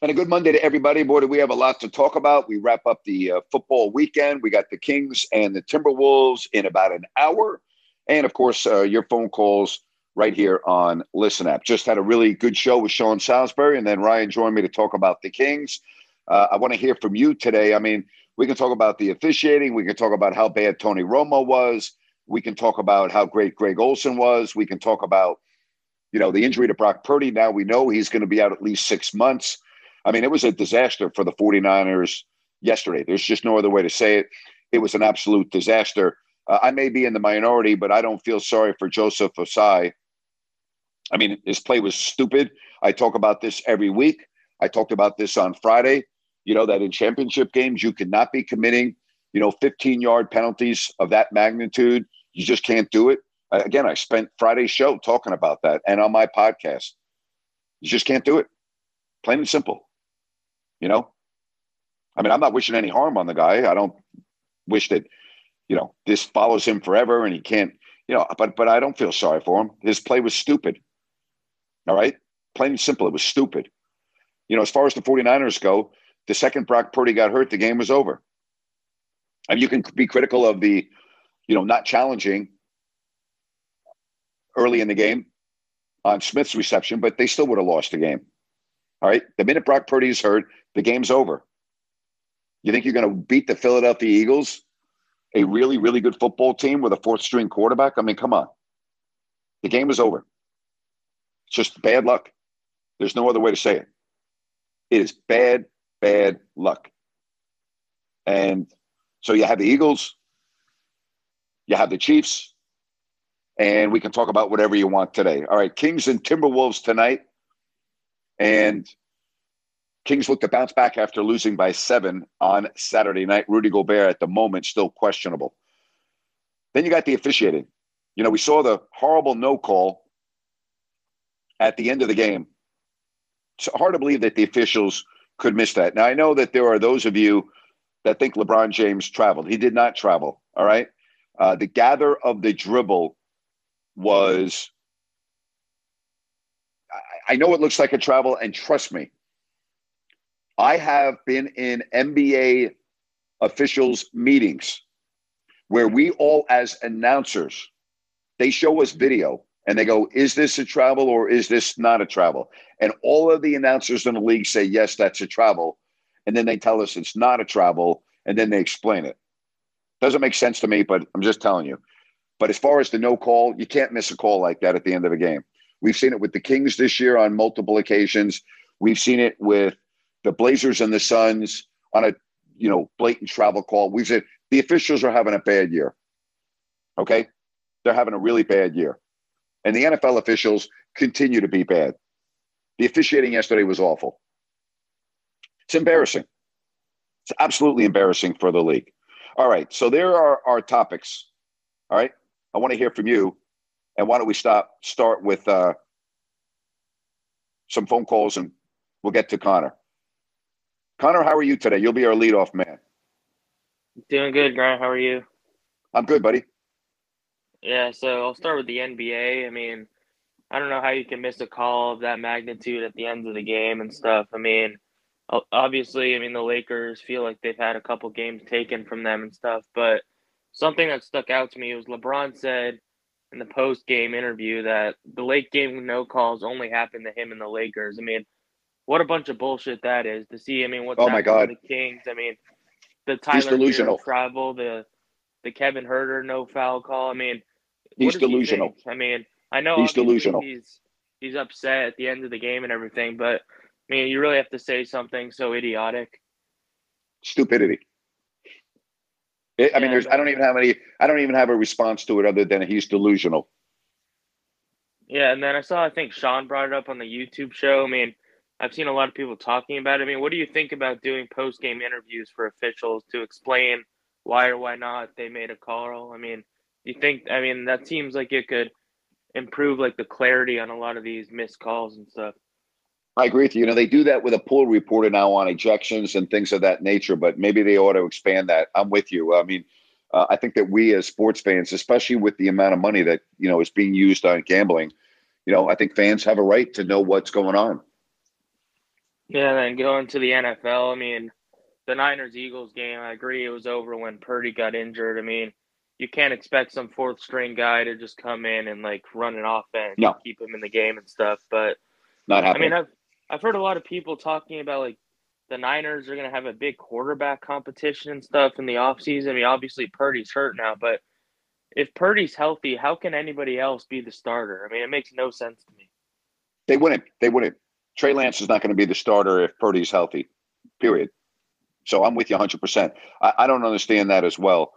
And a good Monday to everybody. Boy, we have a lot to talk about. We wrap up the uh, football weekend. We got the Kings and the Timberwolves in about an hour. And of course, uh, your phone calls right here on Listen App. Just had a really good show with Sean Salisbury. And then Ryan joined me to talk about the Kings. Uh, I want to hear from you today. I mean, we can talk about the officiating. We can talk about how bad Tony Romo was. We can talk about how great Greg Olsen was. We can talk about, you know, the injury to Brock Purdy. Now we know he's going to be out at least six months. I mean, it was a disaster for the 49ers yesterday. There's just no other way to say it. It was an absolute disaster. Uh, I may be in the minority, but I don't feel sorry for Joseph Ossai. I mean, his play was stupid. I talk about this every week. I talked about this on Friday. You know, that in championship games, you cannot be committing, you know, 15 yard penalties of that magnitude. You just can't do it. Uh, again, I spent Friday's show talking about that and on my podcast. You just can't do it. Plain and simple. You know, I mean, I'm not wishing any harm on the guy. I don't wish that, you know, this follows him forever and he can't, you know, but but I don't feel sorry for him. His play was stupid. All right. Plain and simple, it was stupid. You know, as far as the 49ers go, the second Brock Purdy got hurt, the game was over. I mean, you can be critical of the, you know, not challenging early in the game on Smith's reception, but they still would have lost the game. All right. The minute Brock Purdy is hurt, the game's over. You think you're going to beat the Philadelphia Eagles, a really, really good football team with a fourth string quarterback? I mean, come on. The game is over. It's just bad luck. There's no other way to say it. It is bad, bad luck. And so you have the Eagles, you have the Chiefs, and we can talk about whatever you want today. All right, Kings and Timberwolves tonight. And Kings look to bounce back after losing by seven on Saturday night. Rudy Gobert at the moment still questionable. Then you got the officiating. You know, we saw the horrible no call at the end of the game. It's hard to believe that the officials could miss that. Now, I know that there are those of you that think LeBron James traveled. He did not travel. All right. Uh, the gather of the dribble was I know it looks like a travel, and trust me, I have been in NBA officials' meetings where we all, as announcers, they show us video and they go, Is this a travel or is this not a travel? And all of the announcers in the league say, Yes, that's a travel. And then they tell us it's not a travel and then they explain it. Doesn't make sense to me, but I'm just telling you. But as far as the no call, you can't miss a call like that at the end of a game. We've seen it with the Kings this year on multiple occasions. We've seen it with the Blazers and the Suns on a you know blatant travel call. We've said the officials are having a bad year. Okay, they're having a really bad year, and the NFL officials continue to be bad. The officiating yesterday was awful. It's embarrassing. It's absolutely embarrassing for the league. All right, so there are our topics. All right, I want to hear from you. And why don't we stop start with uh, some phone calls and we'll get to Connor. Connor, how are you today? You'll be our leadoff man. Doing good, Grant. How are you? I'm good, buddy. Yeah, so I'll start with the NBA. I mean, I don't know how you can miss a call of that magnitude at the end of the game and stuff. I mean, obviously, I mean, the Lakers feel like they've had a couple games taken from them and stuff, but something that stuck out to me was LeBron said in the post game interview that the late game no calls only happened to him and the Lakers. I mean, what a bunch of bullshit that is to see. I mean, what's oh my god, the Kings. I mean, the Tyler delusional travel, the the Kevin Huerter no foul call. I mean, he's delusional. He I mean, I know he's delusional. He's he's upset at the end of the game and everything, but I mean, you really have to say something so idiotic. Stupidity. I yeah, mean, there's. I don't even have any. I don't even have a response to it other than he's delusional. Yeah, and then I saw. I think Sean brought it up on the YouTube show. I mean, I've seen a lot of people talking about it. I mean, what do you think about doing post game interviews for officials to explain why or why not they made a call? I mean, you think? I mean, that seems like it could improve like the clarity on a lot of these missed calls and stuff. I agree with you. You know, they do that with a pool reporter now on ejections and things of that nature, but maybe they ought to expand that. I'm with you. I mean, uh, I think that we as sports fans, especially with the amount of money that you know is being used on gambling, you know, I think fans have a right to know what's going on. Yeah, then going to the NFL, I mean, the Niners Eagles game, I agree it was over when Purdy got injured. I mean, you can't expect some fourth string guy to just come in and like run an offense no. keep him in the game and stuff. But not happening. I mean, I've I've heard a lot of people talking about like the Niners are going to have a big quarterback competition and stuff in the offseason. I mean, obviously Purdy's hurt now, but if Purdy's healthy, how can anybody else be the starter? I mean, it makes no sense to me. They wouldn't. They wouldn't. Trey Lance is not going to be the starter if Purdy's healthy. Period. So I'm with you 100%. I, I don't understand that as well.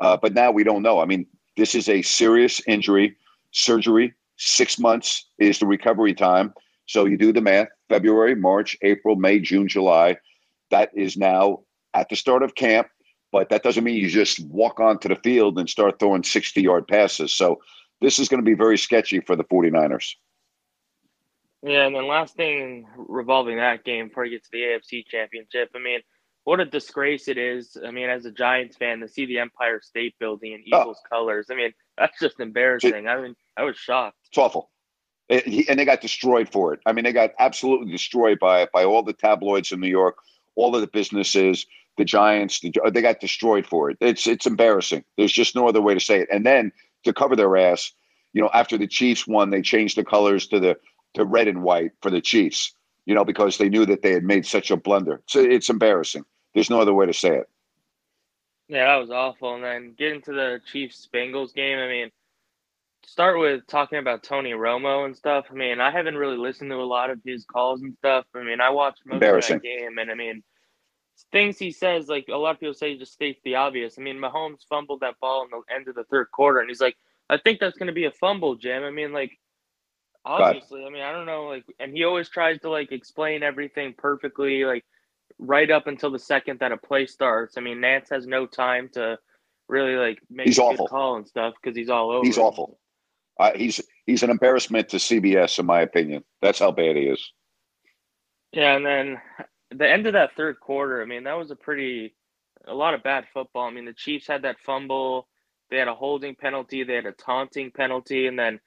Uh, but now we don't know. I mean, this is a serious injury, surgery. Six months is the recovery time. So you do the math February, March, April, May, June, July. That is now at the start of camp, but that doesn't mean you just walk onto the field and start throwing 60 yard passes. So this is going to be very sketchy for the 49ers. Yeah, and then last thing revolving that game before you get to the AFC championship, I mean, what a disgrace it is. I mean, as a Giants fan, to see the Empire State Building in. Eagles oh. colors. I mean, that's just embarrassing. I mean, I was shocked. It's awful. And they got destroyed for it. I mean, they got absolutely destroyed by it by all the tabloids in New York, all of the businesses, the Giants. The, they got destroyed for it. It's it's embarrassing. There's just no other way to say it. And then to cover their ass, you know, after the Chiefs won, they changed the colors to the to red and white for the Chiefs. You know, because they knew that they had made such a blunder. So it's embarrassing. There's no other way to say it. Yeah, that was awful. And then getting to the Chiefs Bengals game, I mean, start with talking about Tony Romo and stuff. I mean, I haven't really listened to a lot of his calls and stuff. I mean, I watched most of that game, and I mean, things he says, like a lot of people say, he just states the obvious. I mean, Mahomes fumbled that ball in the end of the third quarter, and he's like, I think that's going to be a fumble, Jim. I mean, like, obviously, God. I mean, I don't know, like, and he always tries to like explain everything perfectly, like right up until the second that a play starts. I mean, Nantz has no time to really like make he's a awful. call and stuff because he's all over. He's awful. Uh, he's he's an embarrassment to CBS, in my opinion. That's how bad he is. Yeah, and then the end of that third quarter. I mean, that was a pretty a lot of bad football. I mean, the Chiefs had that fumble. They had a holding penalty. They had a taunting penalty, and then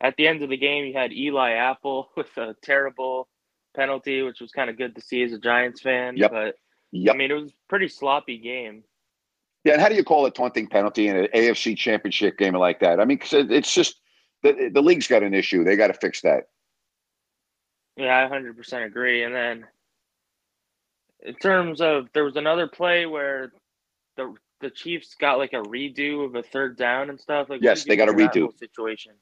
at the end of the game, you had Eli Apple with a terrible penalty, which was kind of good to see as a Giants fan. Yep. But yep. I mean, it was a pretty sloppy game. Yeah, and how do you call a taunting penalty in an AFC Championship game like that? I mean, it's just the the league's got an issue. They got to fix that. Yeah, I hundred percent agree. And then, in terms of, there was another play where the the Chiefs got like a redo of a third down and stuff. Like, yes, they got a redo situation.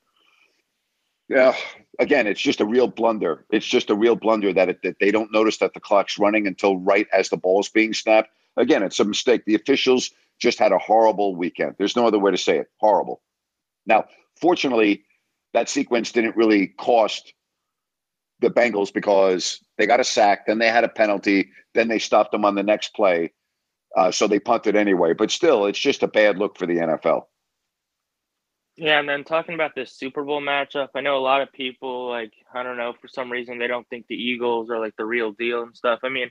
Yeah, again, it's just a real blunder. It's just a real blunder that it, that they don't notice that the clock's running until right as the ball's being snapped. Again, it's a mistake. The officials just had a horrible weekend. There's no other way to say it. Horrible. Now, fortunately, that sequence didn't really cost the Bengals because they got a sack, then they had a penalty, then they stopped them on the next play. Uh, so they punted anyway. But still, it's just a bad look for the NFL. Yeah, and then talking about this Super Bowl matchup, I know a lot of people like I don't know for some reason they don't think the Eagles are like the real deal and stuff. I mean,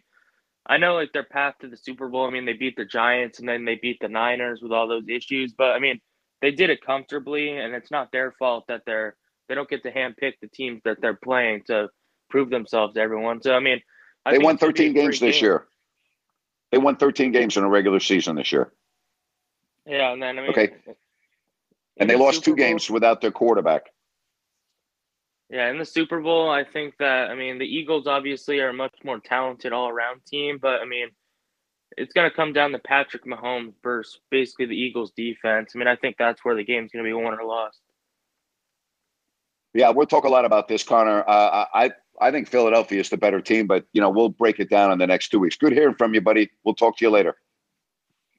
I know like their path to the Super Bowl. I mean, they beat the Giants and then they beat the Niners with all those issues, but I mean, they did it comfortably, and it's not their fault that they're they don't get to handpick the teams that they're playing to prove themselves to everyone. So I mean, I they won 13 games this game. year. They won 13 games in a regular season this year. Yeah, and then I mean, okay, and they lost two games without their quarterback. Yeah, in the Super Bowl, I think that I mean the Eagles obviously are a much more talented all around team, but I mean it's going to come down to Patrick Mahomes versus basically the Eagles defense. I mean, I think that's where the game's going to be won or lost. Yeah, we'll talk a lot about this, Connor. Uh, I I think Philadelphia is the better team, but you know we'll break it down in the next two weeks. Good hearing from you, buddy. We'll talk to you later.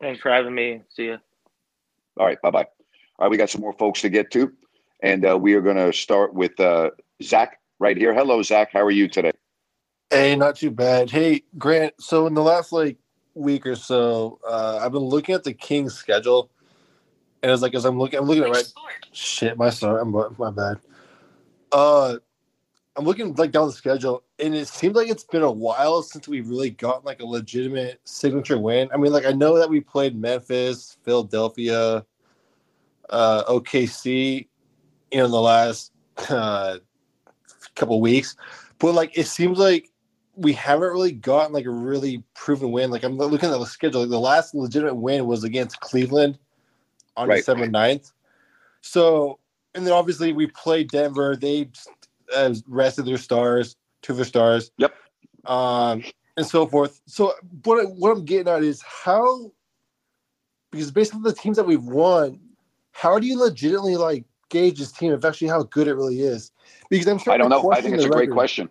Thanks for having me. See you. All right, bye bye. All right, we got some more folks to get to, and uh, we are going to start with uh, Zach right here. Hello, Zach. How are you today? Hey, not too bad. Hey, Grant. So in the last like week or so, uh, I've been looking at the Kings schedule, and it's like as I'm looking, I'm looking at right. Shit, my sorry, I'm my bad. Uh, I'm looking like down the schedule, and it seems like it's been a while since we really got like a legitimate signature win. I mean, like I know that we played Memphis, Philadelphia, uh, OKC, you know, in the last uh, couple weeks, but like it seems like we haven't really gotten like a really proven win. Like I'm looking at the schedule. Like the last legitimate win was against Cleveland on right. December 9th. So, and then obviously we played Denver. They uh, rested their stars, two of their stars. Yep. Um, and so forth. So what what I'm getting at is how, because based on the teams that we've won, how do you legitimately like gauge this team of actually how good it really is? Because I'm sure I don't know. I think it's a record. great question.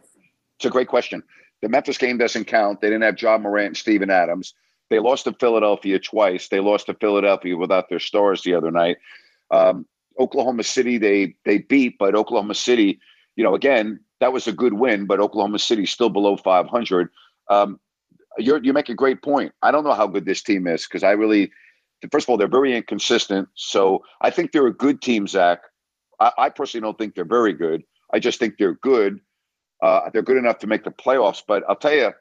It's a great question. The Memphis game doesn't count. They didn't have Ja Morant and Steven Adams. They lost to Philadelphia twice. They lost to Philadelphia without their stars the other night. Um, Oklahoma City, they they beat, but Oklahoma City, you know, again, that was a good win, but Oklahoma City still below 500. Um, you you make a great point. I don't know how good this team is because I really, first of all, they're very inconsistent. So I think they're a good team, Zach. I, I personally don't think they're very good. I just think they're good. Uh, they're good enough to make the playoffs. But I'll tell you,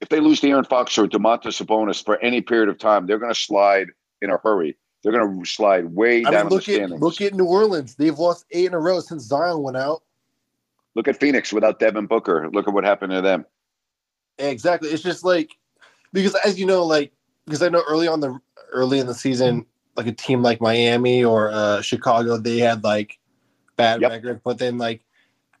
if they lose De'Aaron Fox or Domantas Sabonis for any period of time, they're going to slide in a hurry. They're going to slide way I down mean, look the standings. At, look at New Orleans; they've lost eight in a row since Zion went out. Look at Phoenix without Devin Booker. Look at what happened to them. Exactly. It's just like because, as you know, like because I know early on the early in the season, like a team like Miami or uh, Chicago, they had like bad yep. record, but then like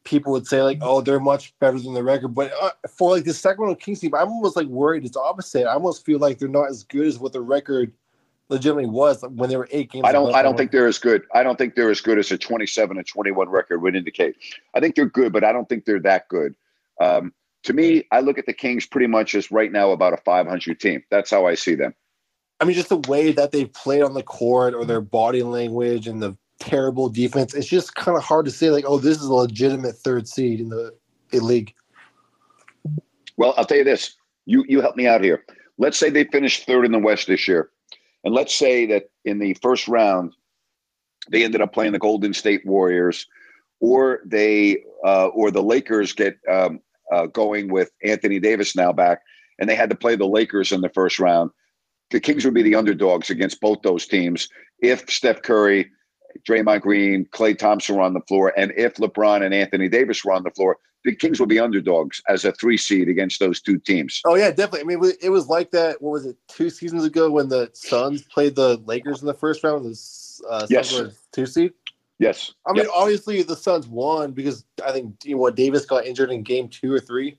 people would say like, "Oh, they're much better than the record." But uh, for like the Sacramento Kings team, I'm almost like worried it's opposite. I almost feel like they're not as good as what the record legitimately was when they were eight games. I don't. I don't think they're as good. I don't think they're as good as a 27 and 21 record would indicate. I think they're good, but I don't think they're that good. Um, to me, I look at the Kings pretty much as right now about a 500 team. That's how I see them. I mean, just the way that they've played on the court or their body language and the terrible defense. It's just kind of hard to say like, oh, this is a legitimate third seed in the league. Well, I'll tell you this. You you help me out here. Let's say they finish third in the West this year, and let's say that in the first round they ended up playing the Golden State Warriors, or they uh, or the Lakers get um, uh, going with Anthony Davis now back, and they had to play the Lakers in the first round. The Kings would be the underdogs against both those teams if Steph Curry Draymond Green, Klay Thompson were on the floor, and if LeBron and Anthony Davis were on the floor, the Kings will be underdogs as a three seed against those two teams. Oh yeah, definitely. I mean, it was like that. What was it? Two seasons ago when the Suns played the Lakers in the first round. The uh, yes. two seed. Yes. I mean, obviously the Suns won because I think you know what Davis got injured in game two or three.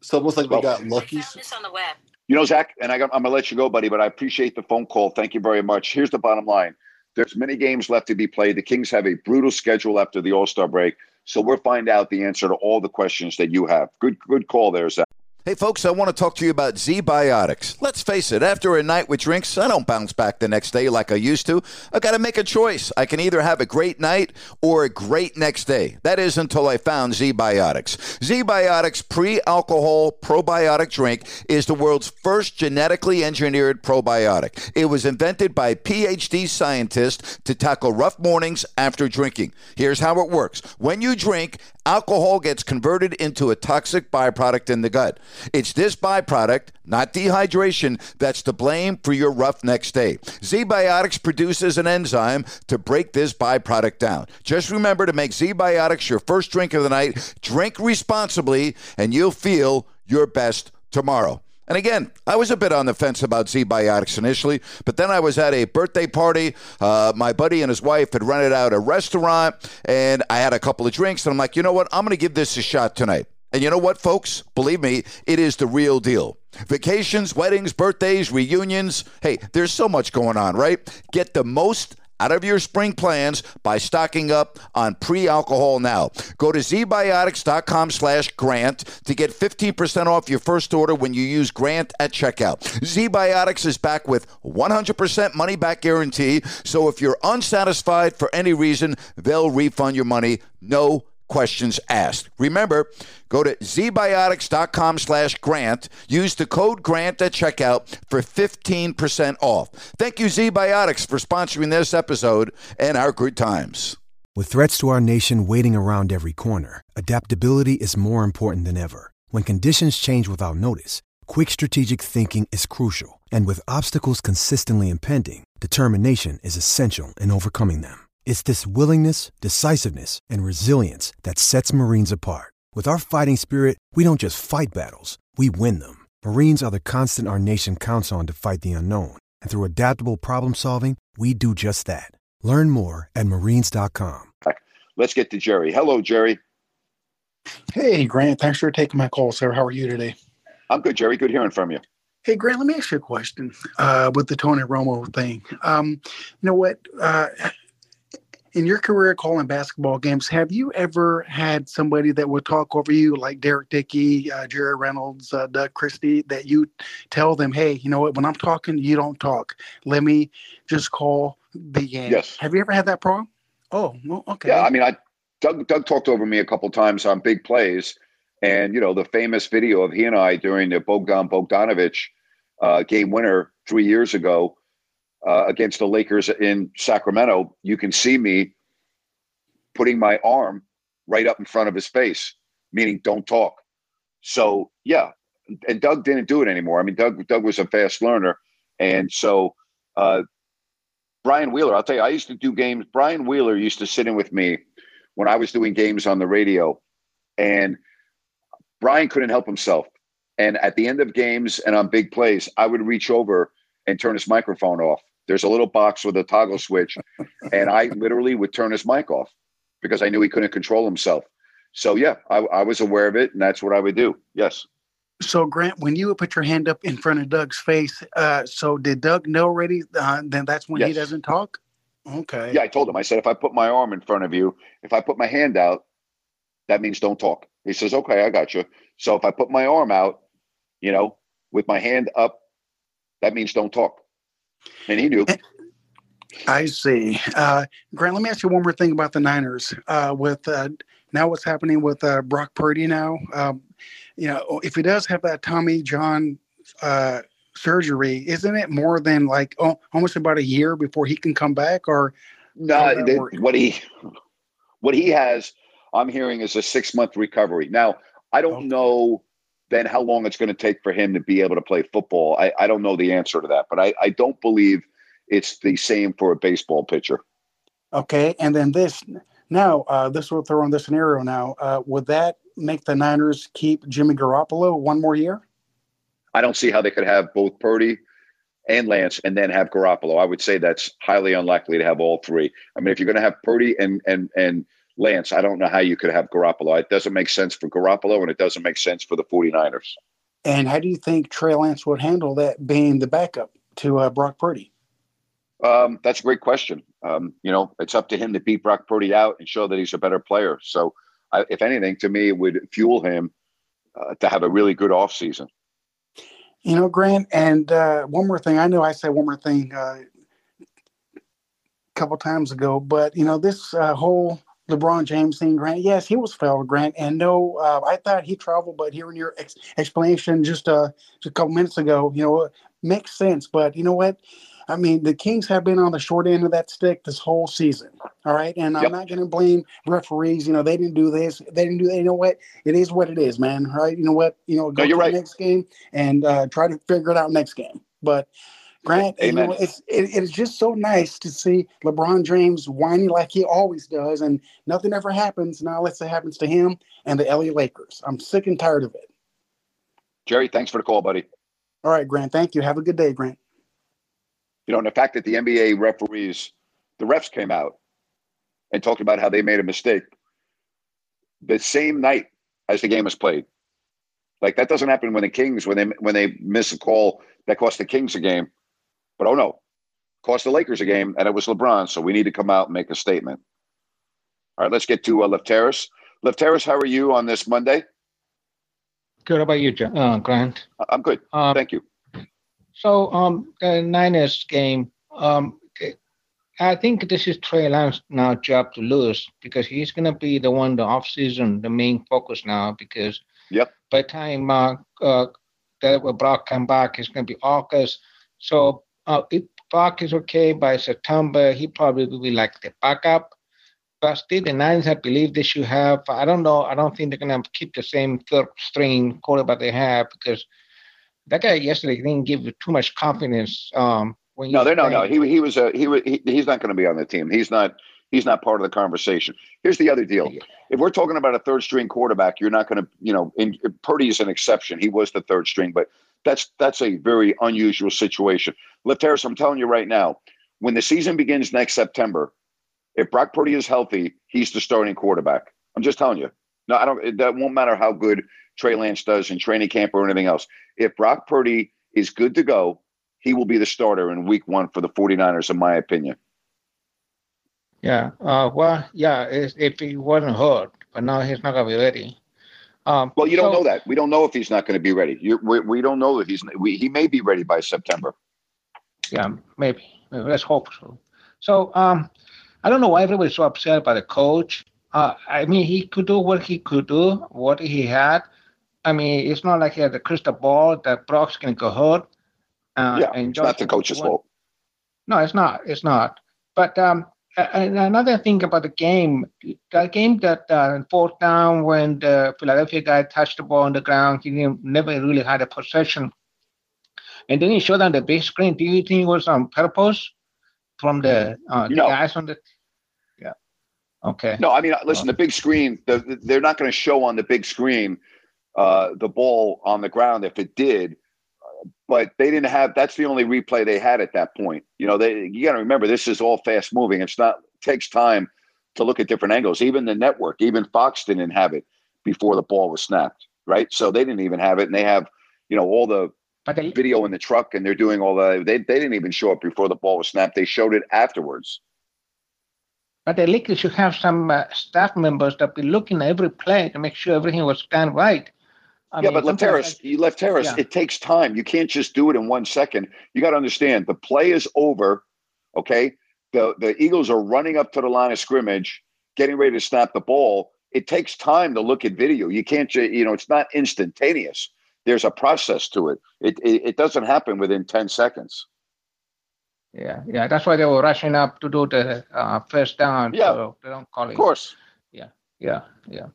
It's almost like well, they got lucky. This on the web. You know, Zach, and I got, I'm gonna let you go, buddy, but I appreciate the phone call. Thank you very much. Here's the bottom line. There's many games left to be played. The Kings have a brutal schedule after the All Star break. So we'll find out the answer to all the questions that you have. Good, good call there, Zach. Hey, folks, I want to talk to you about ZBiotics. Let's face it, after a night with drinks, I don't bounce back the next day like I used to. I got to make a choice. I can either have a great night or a great next day. That is until I found ZBiotics. ZBiotics pre alcohol probiotic drink is the world's first genetically engineered probiotic. It was invented by PhD scientists to tackle rough mornings after drinking. Here's how it works when you drink, alcohol gets converted into a toxic byproduct in the gut. It's this byproduct, not dehydration, that's to blame for your rough next day. ZBiotics produces an enzyme to break this byproduct down. Just remember to make ZBiotics your first drink of the night. Drink responsibly, and you'll feel your best tomorrow. And again, I was a bit on the fence about ZBiotics initially, but then I was at a birthday party. Uh, my buddy and his wife had rented out a restaurant, and I had a couple of drinks, and I'm like, you know what? I'm going to give this a shot tonight. And you know what, folks? Believe me, it is the real deal. Vacations, weddings, birthdays, reunions. Hey, there's so much going on, right? Get the most out of your spring plans by stocking up on pre-alcohol now. Go to zbiotics.com slash grant to get 15% off your first order when you use grant at checkout. ZBiotics is back with 100% money back guarantee, so if you're unsatisfied for any reason, they'll refund your money. No questions asked. Remember, go to zbiotics.com slash grant. Use the code grant at checkout for 15% off. Thank you, ZBiotics, for sponsoring this episode and our good times. With threats to our nation waiting around every corner, adaptability is more important than ever. When conditions change without notice, quick strategic thinking is crucial. And with obstacles consistently impending, determination is essential in overcoming them. It's this willingness, decisiveness, and resilience that sets Marines apart. With our fighting spirit, we don't just fight battles, we win them. Marines are the constant our nation counts on to fight the unknown. And through adaptable problem solving, we do just that. Learn more at marines.com. Let's get to Jerry. Hello, Jerry. Hey, Grant. Thanks for taking my call, sir. How are you today? I'm good, Jerry. Good hearing from you. Hey, Grant, let me ask you a question uh, with the Tony Romo thing. Um, you know what? Uh, in your career calling basketball games, have you ever had somebody that would talk over you, like Derek Dickey, uh, Jerry Reynolds, uh, Doug Christie, that you tell them, hey, you know what, when I'm talking, you don't talk. Let me just call the game. Yes. Have you ever had that problem? Oh, well, okay. Yeah, I mean, I Doug Doug talked over me a couple times on big plays, and you know the famous video of he and I during the Bogdan Bogdanovich uh, game winner three years ago uh, against the Lakers in Sacramento. You can see me putting my arm right up in front of his face, meaning don't talk. So yeah, and Doug didn't do it anymore. I mean, Doug Doug was a fast learner, and so. Uh, Brian Wheeler, I'll tell you, I used to do games. Brian Wheeler used to sit in with me when I was doing games on the radio, and Brian couldn't help himself. And at the end of games and on big plays, I would reach over and turn his microphone off. There's a little box with a toggle switch, and I literally would turn his mic off because I knew he couldn't control himself. So yeah, I, I was aware of it, and that's what I would do. Yes. So, Grant, when you would put your hand up in front of Doug's face, uh, so did Doug know already? Uh, then that's when Yes. he doesn't talk. Okay. Yeah, I told him. I said, if I put my arm in front of you, if I put my hand out, that means don't talk. He says, okay, I got you. So if I put my arm out, you know, with my hand up, that means don't talk. And he knew. I see. Uh, Grant, let me ask you one more thing about the Niners. Uh, with uh, now what's happening with uh, Brock Purdy now, um, you know, if he does have that Tommy John uh, surgery, isn't it more than like oh, almost about a year before he can come back? Or No, How's that the- work? what he what he has, I'm hearing is a six month recovery. Now, I don't Okay. know then how long it's going to take for him to be able to play football. I, I don't know the answer to that, but I, I don't believe it's the same for a baseball pitcher. okay, and then this now uh, this will throw in this scenario now. Uh, would that make the Niners keep Jimmy Garoppolo one more year? I don't see how they could have both Purdy and Lance and then have Garoppolo. I would say that's highly unlikely to have all three. I mean, if you're going to have Purdy and and and Lance, I don't know how you could have Garoppolo. It doesn't make sense for Garoppolo and it doesn't make sense for the 49ers. And how do you think Trey Lance would handle that being the backup to uh, Brock Purdy? Um, that's a great question. Um, you know, it's up to him to beat Brock Purdy out and show that he's a better player. So, I, if anything, to me, it would fuel him uh, to have a really good offseason. You know, Grant, and uh, one more thing. I know I said one more thing uh, a couple times ago, but you know, this uh, whole LeBron James thing, Grant. Yes, he was fouled, Grant, and no, uh, I thought he traveled, but hearing your ex- explanation just uh, just a couple minutes ago, you know, makes sense. But you know what? I mean, the Kings have been on the short end of that stick this whole season. All right, and I'm Yep. not going to blame referees. You know, they didn't do this, they didn't do that. You know what? It is what it is, man. Right? You know what? You know, go you're to right. the next game and uh, try to figure it out next game. But Grant, you know, it's it, it is just so nice to see LeBron James whining like he always does, and nothing ever happens. Now unless it happens to him and the LA Lakers. I'm sick and tired of it. Jerry, thanks for the call, buddy. All right, Grant. Thank you. Have a good day, Grant. You know, and the fact that the NBA referees, the refs came out and talked about how they made a mistake the same night as the game was played. Like that doesn't happen when the Kings when they when they miss a call that cost the Kings a game. But oh no, cost the Lakers a game, and it was LeBron. So we need to come out and make a statement. All right, let's get to uh, Lefteris. Lefteris, how are you on this Monday? Good. How about you, uh, Grant? I'm good. Um, Thank you. So, um, the Niners game, um, I think this is Trey Lance now job to lose because he's going to be the one the off season, the main focus now because yep. by the time uh, uh, that Brock come back, it's going to be August. So uh, if Brock is okay by September, he probably will be like the backup. But still, the Niners, I believe they should have. I don't know. I don't think they're going to keep the same third string quarterback they have because that guy yesterday didn't give you too much confidence. Um, when no, they're no, no. He he was a he was he, he's not going to be on the team. He's not he's not part of the conversation. Here's the other deal: if we're talking about a third string quarterback, you're not going to you know. In, Purdy is an exception. He was the third string, but that's that's a very unusual situation. Lefteris, I'm telling you right now, when the season begins next September, if Brock Purdy is healthy, he's the starting quarterback. I'm just telling you. No, I don't. That won't matter how good Trey Lance does in training camp or anything else. If Brock Purdy is good to go, he will be the starter in week one for the 49ers, in my opinion. Yeah. Uh, well, yeah, if he wasn't hurt, but now he's not going to be ready. Um, well, you don't know that. We don't know if he's not going to be ready. You, we, we don't know that he's. We, he may be ready by September. Yeah, maybe. maybe. Let's hope so. So, um, I don't know why everybody's so upset by the coach. Uh, I mean, he could do what he could do, what he had. I mean, it's not like he had the crystal ball that Brock's going to go hurt. Uh, yeah, and it's not the coach's fault. No, it's not. It's not. But um, another thing about the game, that game that uh, fourth down when the Philadelphia guy touched the ball on the ground, he never really had a possession. And then he showed on the big screen. Do you think it was on purpose from the, uh, the guys on the? Yeah. Okay. No, I mean, listen. The big screen. The, they're not going to show on the big screen uh, the ball on the ground. If it did, but they didn't have that's the only replay they had at that point you know they you got to remember this is all fast moving it's not takes time to look at different angles even the network even fox didn't have it before the ball was snapped right so they didn't even have it and they have you know all the they, video in the truck and they're doing all the they, they didn't even show up before the ball was snapped they showed it afterwards but the league should have some uh, staff members that be looking at every play to make sure everything was done right I yeah, mean, but Lefteris, you Lefteris, yeah. it takes time. You can't just do it in one second. You got to understand the play is over. Okay, the the Eagles are running up to the line of scrimmage, getting ready to snap the ball. It takes time to look at video. You can't, you know, it's not instantaneous. There's a process to it. It it, it doesn't happen within ten seconds. Yeah, yeah, that's why they were rushing up to do the uh, first down. Yeah, so they don't call it. Of course. Yeah, yeah, yeah.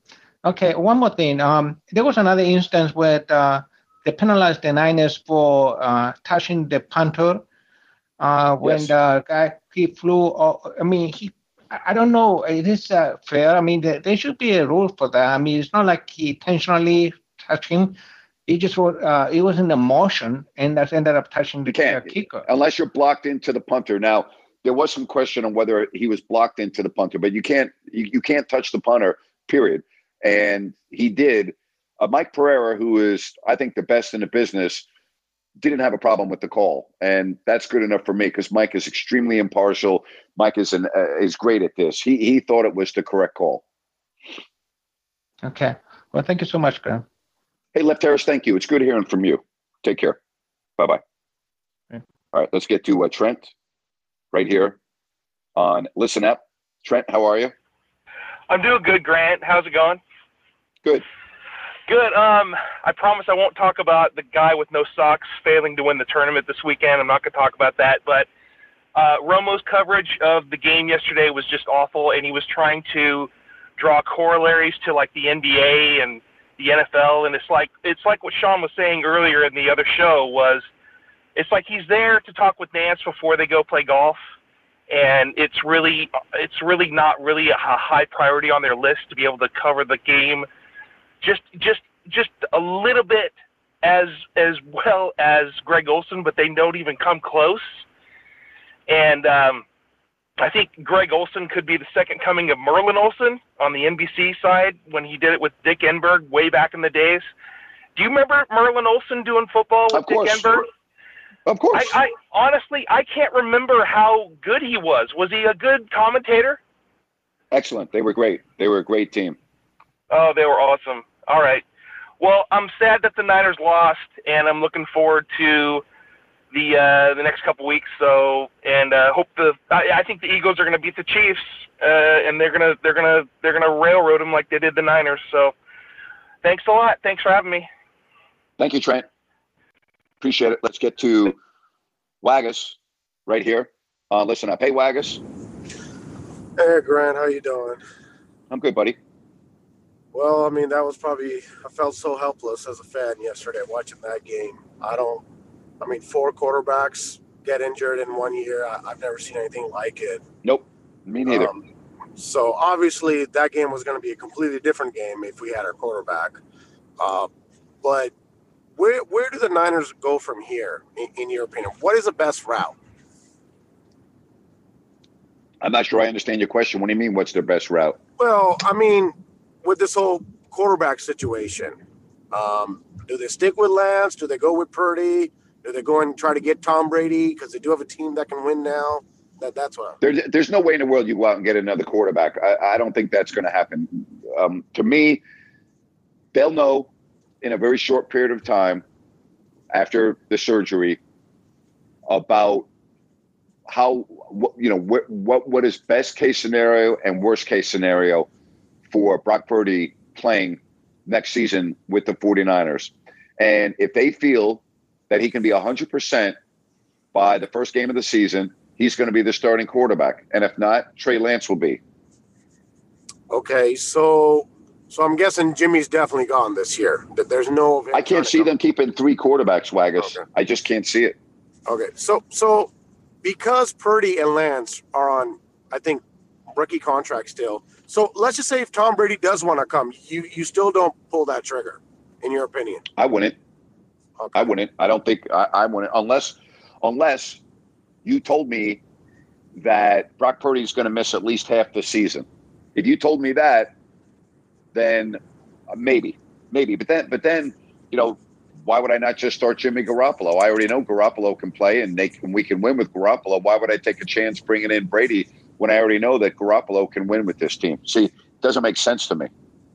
Okay, one more thing. Um, there was another instance where uh, they penalized the Niners for uh, touching the punter uh, when yes. the guy he flew. I mean, he. I don't know. It is uh, fair. I mean, there, there, should be a rule for that. I mean, it's not like he intentionally touched him. He just uh, it was in the motion, and that ended up touching the kicker. Unless you're blocked into the punter. Now, there was some question on whether he was blocked into the punter, but you can't you, you can't touch the punter. Period and he did. Uh, Mike Pereira, who is I think the best in the business, didn't have a problem with the call, and that's good enough for me because Mike is extremely impartial. Mike is an uh, is great at this. He he thought it was the correct call. Okay. Well, thank you so much, Graham. Hey, Lefteris, thank you. It's good hearing from you. Take care. Bye bye. Okay. All right, let's get to uh, Trent right here on Listen Up. Trent, how are you? I'm doing good, Grant. How's it going? Good. Good. Um, I promise I won't talk about the guy with no socks failing to win the tournament this weekend. I'm not going to talk about that. But uh, Romo's coverage of the game yesterday was just awful, and he was trying to draw corollaries to like the NBA and the NFL, and it's like it's like what Sean was saying earlier in the other show was, it's like he's there to talk with Nantz before they go play golf, and it's really it's really not really a high priority on their list to be able to cover the game just just just a little bit as as well as Greg Olsen, but they don't even come close. And um, I think Greg Olsen could be the second coming of Merlin Olsen on the NBC side when he did it with Dick Enberg way back in the days. Do you remember Merlin Olsen doing football with Dick Enberg? Of course. I, I honestly I can't remember how good he was. Was he a good commentator? Excellent. They were great. They were a great team. Oh, they were awesome. All right. Well, I'm sad that the Niners lost, and I'm looking forward to the uh, the next couple weeks. So, and uh, hope the I, I think the Eagles are going to beat the Chiefs, uh, and they're gonna they're gonna they're gonna railroad them like they did the Niners. So, thanks a lot. Thanks for having me. Thank you, Trent. Appreciate it. Let's get to Waggis right here. Uh, listen up. Hey, Waggis. Hey Grant, how you doing? I'm good, buddy. Well, I mean, that was probably I felt so helpless as a fan yesterday watching that game. I don't. I mean, four quarterbacks get injured in one year. I, I've never seen anything like it. Nope. Me neither. Um, so obviously, that game was going to be a completely different game if we had our quarterback. Uh, but where where do the Niners go from here, in, in your opinion? What is the best route? I'm not sure I understand your question. What do you mean? What's their best route? Well, I mean, with this whole quarterback situation, um, do they stick with Lance? Do they go with Purdy? Do they going to try to get Tom Brady because they do have a team that can win now? That that's what. There, there's no way in the world you go out and get another quarterback. I, I don't think that's going to happen. Um, to me, they'll know in a very short period of time after the surgery about how what, you know what, what what is best case scenario and worst case scenario for Brock Purdy playing next season with the 49ers. And if they feel that he can be 100% by the first game of the season, he's going to be the starting quarterback. And if not, Trey Lance will be. Okay, so so I'm guessing Jimmy's definitely gone this year. That there's no. I can't see them keeping three quarterbacks, Waggis. Okay. I just can't see it. Okay, so so because Purdy and Lance are on, I think, rookie contract still. So let's just say if Tom Brady does want to come, you you still don't pull that trigger, in your opinion. I wouldn't. Okay. I wouldn't. I don't think I, I wouldn't unless unless you told me that Brock Purdy's going to miss at least half the season. If you told me that, then maybe, maybe. But then, but then, you know, why would I not just start Jimmy Garoppolo? I already know Garoppolo can play, and they can, we can win with Garoppolo. Why would I take a chance bringing in Brady when I already know that Garoppolo can win with this team? See, it doesn't make sense to me.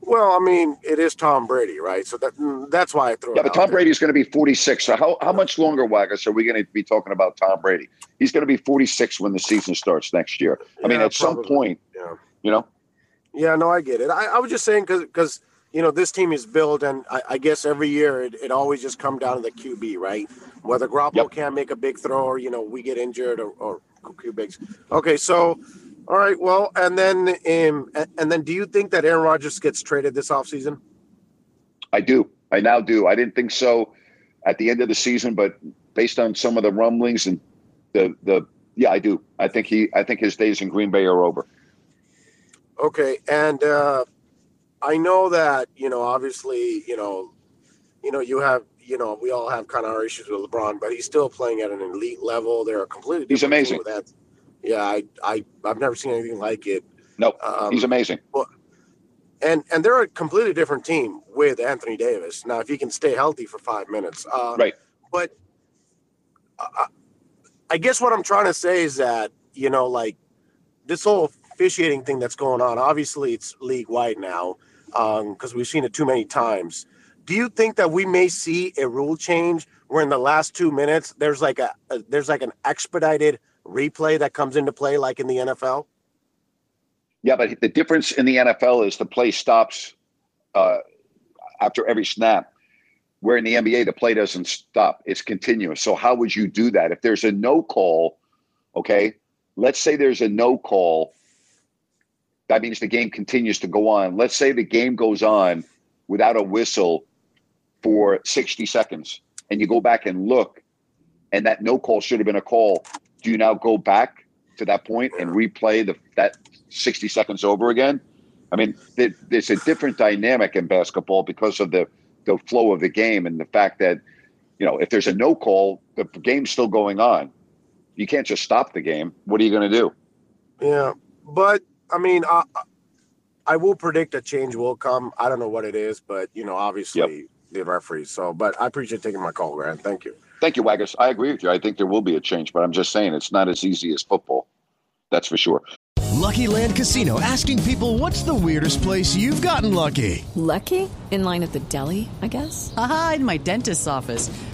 Well, I mean, it is Tom Brady, right? So that mm, that's why I throw. Yeah, it but Tom. Brady is going to be 46. So how, how much longer, Waggis, are we going to be talking about Tom Brady? He's going to be 46 when the season starts next year. I mean, Yeah, at some point, Yeah. you know, Yeah, no, I get it. I, I was just saying because because you know this team is built, and I, I guess every year it, it always just come down to the QB, right? Whether Garoppolo Yep. can't make a big throw, or you know we get injured, or, or QBs. Okay, so all right, well, and then um, and, then do you think that Aaron Rodgers gets traded this offseason? I do. I now do. I didn't think so at the end of the season, but based on some of the rumblings and the the yeah, I do. I think he. I think his days in Green Bay are over. Okay, and uh, I know that you know obviously you know you know you have you know we all have kind of our issues with LeBron, but he's still playing at an elite level. They're a completely He's amazing. with that. Yeah, I I I've never seen anything like it. No, Um, he's amazing. and and they're a completely different team with Anthony Davis. Now, if he can stay healthy for five minutes, uh, Right. But I, I guess what I'm trying to say is that you know, like this whole officiating thing that's going on. Obviously, it's league wide now because we've seen it too many times. Do you think that we may see a rule change where in the last two minutes there's like a, a there's like an expedited replay that comes into play, like in the NFL? Yeah, but the difference in the NFL is the play stops uh, after every snap. Where in the NBA, the play doesn't stop; it's continuous. So how would you do that if there's a no call? Okay, let's say there's a no call. That means the game continues to go on. Let's say the game goes on without a whistle for 60 seconds, and you go back and look, and that no call should have been a call. Do you now go back to that point and replay the that 60 seconds over again? I mean, there, there's a different dynamic in basketball because of the the flow of the game and the fact that you know if there's a no call, the game's still going on. You can't just stop the game. What are you going to do? Yeah, but I mean, I, I will predict a change will come. I don't know what it is, but you know, obviously yep. The referees. So, but I appreciate taking my call, Grant. Thank you. Thank you, Waggers. I agree with you. I think there will be a change, but I'm just saying it's not as easy as football. That's for sure. Lucky Land Casino asking people what's the weirdest place you've gotten lucky? Lucky? In line at the deli, I guess? Aha, in my dentist's office.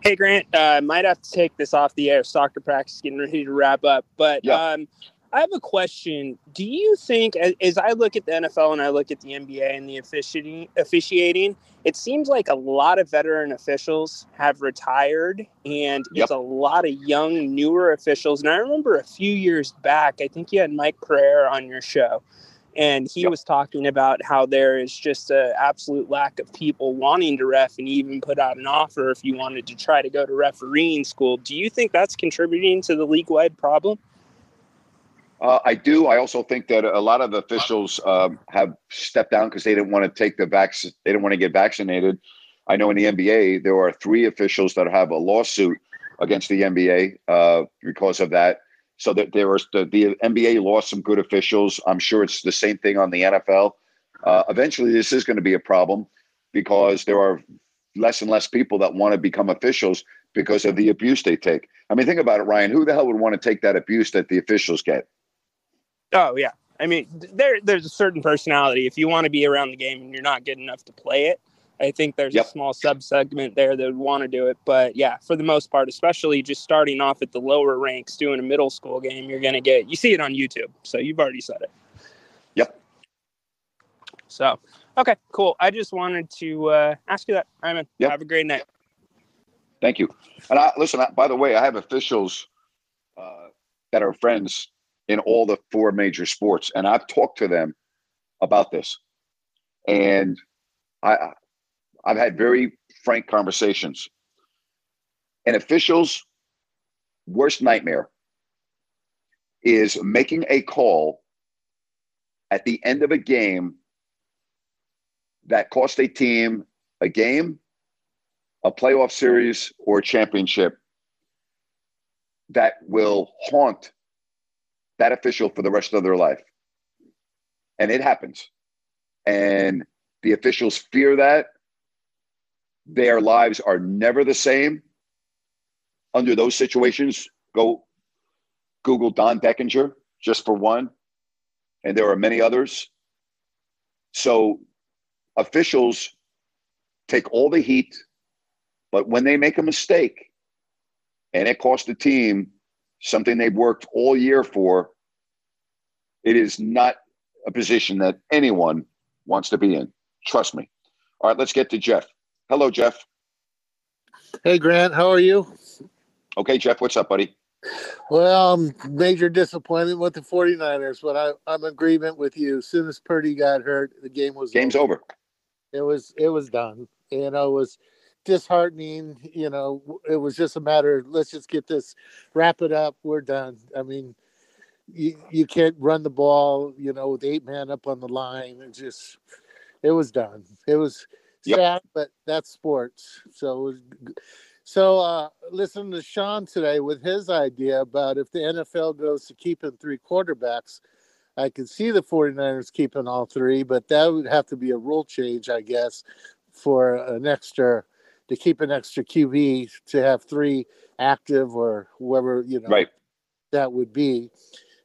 Hey, Grant. I uh, might have to take this off the air. Soccer practice getting ready to wrap up. But yeah. um, I have a question. Do you think, as, as, I look at the NFL and I look at the NBA and the officiating, officiating, it seems like a lot of veteran officials have retired, and yep. it's a lot of young, newer officials. And I remember a few years back, I think you had Mike Pereira on your show, and he yep. was talking about how there is just an absolute lack of people wanting to ref, and even put out an offer if you wanted to try to go to refereeing school. Do you think that's contributing to the league-wide problem? Uh, I do. I also think that a lot of officials um, have stepped down because they didn't want to take the vac. They didn't want to get vaccinated. I know in the NBA there are three officials that have a lawsuit against the NBA uh, because of that. So that there was the, the NBA lost some good officials. I'm sure it's the same thing on the NFL. Uh, eventually, this is going to be a problem because there are less and less people that want to become officials because of the abuse they take. I mean, think about it, Ryan. Who the hell would want to take that abuse that the officials get? Oh yeah, I mean, there there's a certain personality. If you want to be around the game and you're not good enough to play it, I think there's yep. a small sub segment there that would want to do it. But yeah, for the most part, especially just starting off at the lower ranks, doing a middle school game, you're going to get you see it on YouTube. So you've already said it. Yep. So okay, cool. I just wanted to uh, ask you that. Right, Yep. Have a great night. Thank you. And I, listen, I, by the way, I have officials uh, that are friends in all the four major sports. And I've talked to them about this. And I I've had very frank conversations. An official's worst nightmare is making a call at the end of a game that cost a team a game, a playoff series, or a championship that will haunt that official for the rest of their life. And it happens. And the officials fear that. Their lives are never the same. Under those situations, go Google Don Denkinger just for one. And there are many others. So officials take all the heat, but when they make a mistake and it costs the team something they've worked all year for, it is not a position that anyone wants to be in. Trust me. All right, let's get to Jeff. Hello, Jeff. Hey, Grant. How are you? Okay, Jeff. What's up, buddy? Well, um, major disappointment with the 49ers, but I, I'm in agreement with you. As soon as Purdy got hurt, the game was game's over. over. It was it was done. You know, it was disheartening. You know, it was just a matter of let's just get this, wrap it up. We're done. I mean, you, you can't run the ball, you know, with eight men up on the line. It just, it was done. It was yep. sad, but that's sports. So, so uh, listen to Sean today with his idea about if the NFL goes to keeping three quarterbacks. I could see the 49ers keeping all three, but that would have to be a rule change, I guess, for an extra to keep an extra QB to have three active or whoever you know right. that would be.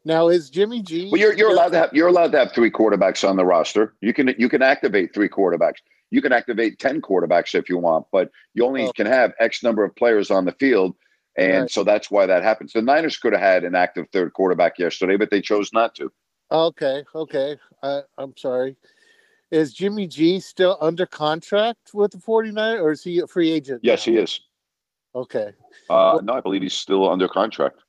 Now is Jimmy G? Well, you're you're allowed to have you're allowed to have three quarterbacks on the roster. You can you can activate three quarterbacks. You can activate ten quarterbacks if you want, but you only oh. can have X number of players on the field, and right. so that's why that happens. The Niners could have had an active third quarterback yesterday, but they chose not to. Okay, okay. I, I'm sorry. Is Jimmy G still under contract with the 49 or is he a free agent? Yes, now? he is. Okay. Uh, well, no, I believe he's still under contract.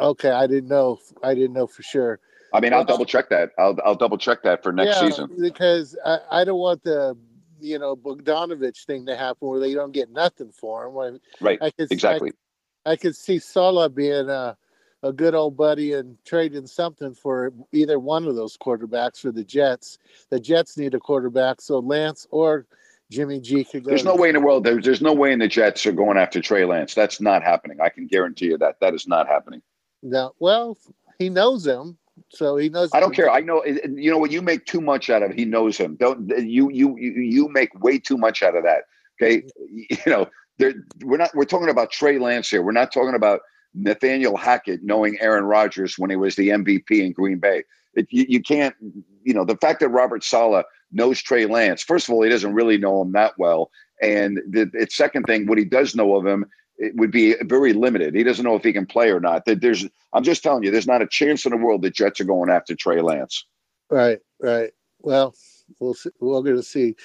Okay, I didn't know. I didn't know for sure. I mean, I'll double check that. I'll I'll double check that for next yeah, season because I, I don't want the you know Bogdanovich thing to happen where they don't get nothing for him. right. I could, exactly. I, I could see Saleh being a a good old buddy and trading something for either one of those quarterbacks for the Jets. The Jets need a quarterback, so Lance or Jimmy G could go. There's no way in the world. There's, there's no way in the Jets are going after Trey Lance. That's not happening. I can guarantee you that. That is not happening. No, well, he knows him, so he knows. I don't care. I know. You know what? You make too much out of. He knows him. Don't you? You you make way too much out of that. Okay, mm-hmm. you know. We're not. We're talking about Trey Lance here. We're not talking about Nathaniel Hackett knowing Aaron Rodgers when he was the MVP in Green Bay. It, you, you, can't. You know the fact that Robert Saleh knows Trey Lance. First of all, he doesn't really know him that well, and the, the second thing, what he does know of him it would be very limited. He doesn't know if he can play or not. There's, I'm just telling you, there's not a chance in the world that Jets are going after Trey Lance. Right, right. Well, we'll see. We're going to see.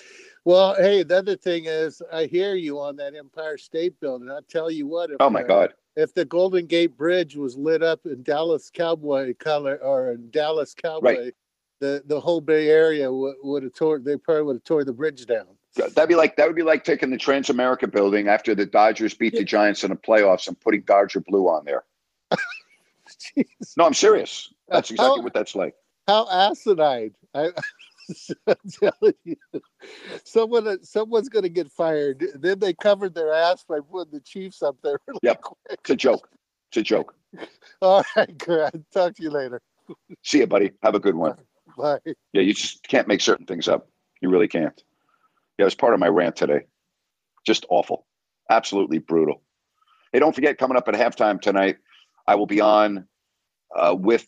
Well, hey, the other thing is, I hear you on that Empire State Building. I tell you what. If, oh my God! If the Golden Gate Bridge was lit up in Dallas Cowboy color or in Dallas Cowboy, right. the the whole Bay Area would, would have tore. They probably would have tore the bridge down. That'd be like that would be like taking the Transamerica building after the Dodgers beat the Giants in the playoffs and putting Dodger blue on there. no, I'm serious. That's exactly how, what that's like. How asinine! I, am telling you, someone uh, someone's going to get fired. Then they covered their ass by putting the Chiefs up there. Really yep, quick. it's a joke. It's a joke. All right, Grant. Talk to you later. See you, buddy. Have a good one. Bye. Yeah, you just can't make certain things up. You really can't. Yeah, it was part of my rant today. Just awful. Absolutely brutal. Hey, don't forget, coming up at halftime tonight, I will be on uh, with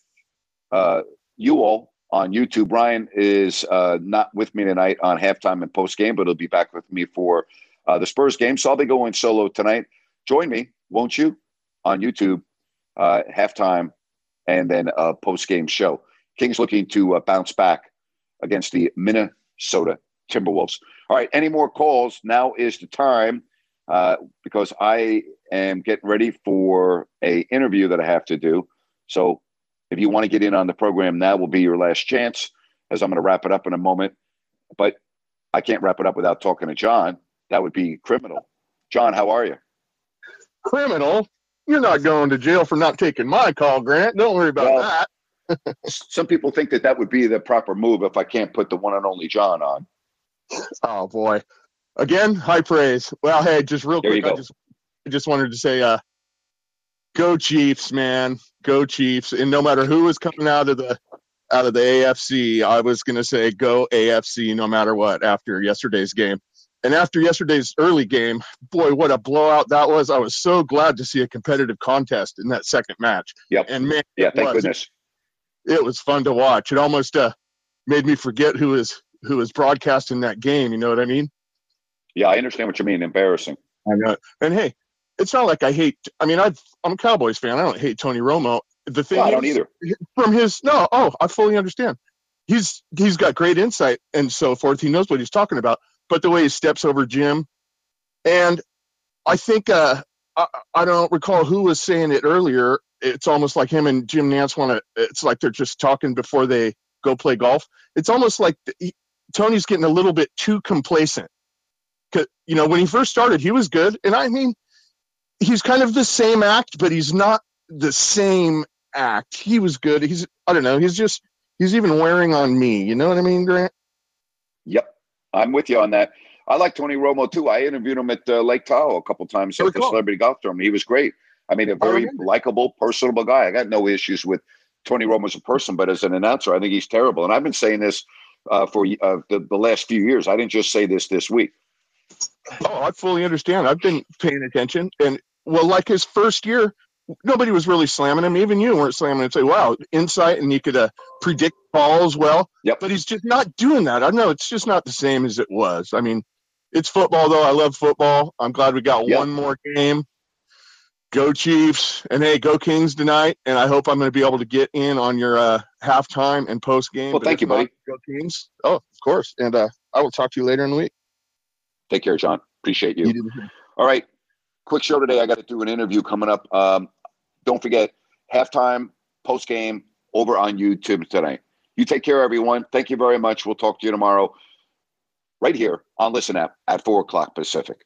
uh, you all on YouTube. Ryan is uh, not with me tonight on halftime and post game, but he'll be back with me for uh, the Spurs game. So I'll be going solo tonight. Join me, won't you, on YouTube, uh, halftime, and then a post game show. Kings looking to uh, bounce back against the Minnesota Timberwolves. All right, any more calls? Now is the time uh, because I am getting ready for a interview that I have to do. So if you want to get in on the program, now will be your last chance, as I'm going to wrap it up in a moment. But I can't wrap it up without talking to John. That would be criminal. John, how are you? Criminal? You're not going to jail for not taking my call, Grant. Don't worry about well, that. some people think that that would be the proper move if I can't put the one and only John on. Oh boy. Again, high praise. Well, hey, just real there quick, I just I just wanted to say uh go Chiefs, man. Go Chiefs. And no matter who is coming out of the out of the AFC, I was gonna say go AFC no matter what after yesterday's game. And after yesterday's early game, boy, what a blowout that was. I was so glad to see a competitive contest in that second match. Yep. And man, yeah, thank was, goodness. It was fun to watch. It almost uh, made me forget who was who was broadcasting that game. You know what I mean? Yeah, I understand what you mean. Embarrassing. I know. And hey, it's not like I hate. I mean, i am a Cowboys fan. I don't hate Tony Romo. The thing well, I don't either. From his no, oh, I fully understand. He's he's got great insight and so forth. He knows what he's talking about. But the way he steps over Jim, and I think uh, I, I don't recall who was saying it earlier. It's almost like him and Jim Nantz want to. It's like they're just talking before they go play golf. It's almost like Tony's getting a little bit too complacent. You know, when he first started, he was good, and I mean, he's kind of the same act, but he's not the same act. He was good. He's I don't know. He's just he's even wearing on me. You know what I mean, Grant? Yep, I'm with you on that. I like Tony Romo too. I interviewed him at uh, Lake Tahoe a couple times at the Celebrity Golf Tournament. He was great. I mean, a very likable, personable guy. I got no issues with Tony Romo as a person, but as an announcer, I think he's terrible. And I've been saying this uh, for uh, the, the last few years. I didn't just say this this week. Oh, I fully understand. I've been paying attention, and well, like his first year, nobody was really slamming him. Even you weren't slamming and say, "Wow, insight," and you could uh, predict balls well. Yep. But he's just not doing that. I know it's just not the same as it was. I mean, it's football though. I love football. I'm glad we got Yep. one more game. Go Chiefs, and hey, go Kings tonight. And I hope I'm going to be able to get in on your uh, halftime and post game. Well, thank you, buddy. Go Kings. Oh, of course. And uh, I will talk to you later in the week. Take care, John. Appreciate you. All right. Quick show today. I got to do an interview coming up. Um, don't forget, halftime, post game, over on YouTube tonight. You take care, everyone. Thank you very much. We'll talk to you tomorrow right here on Listen App at 4 o'clock Pacific.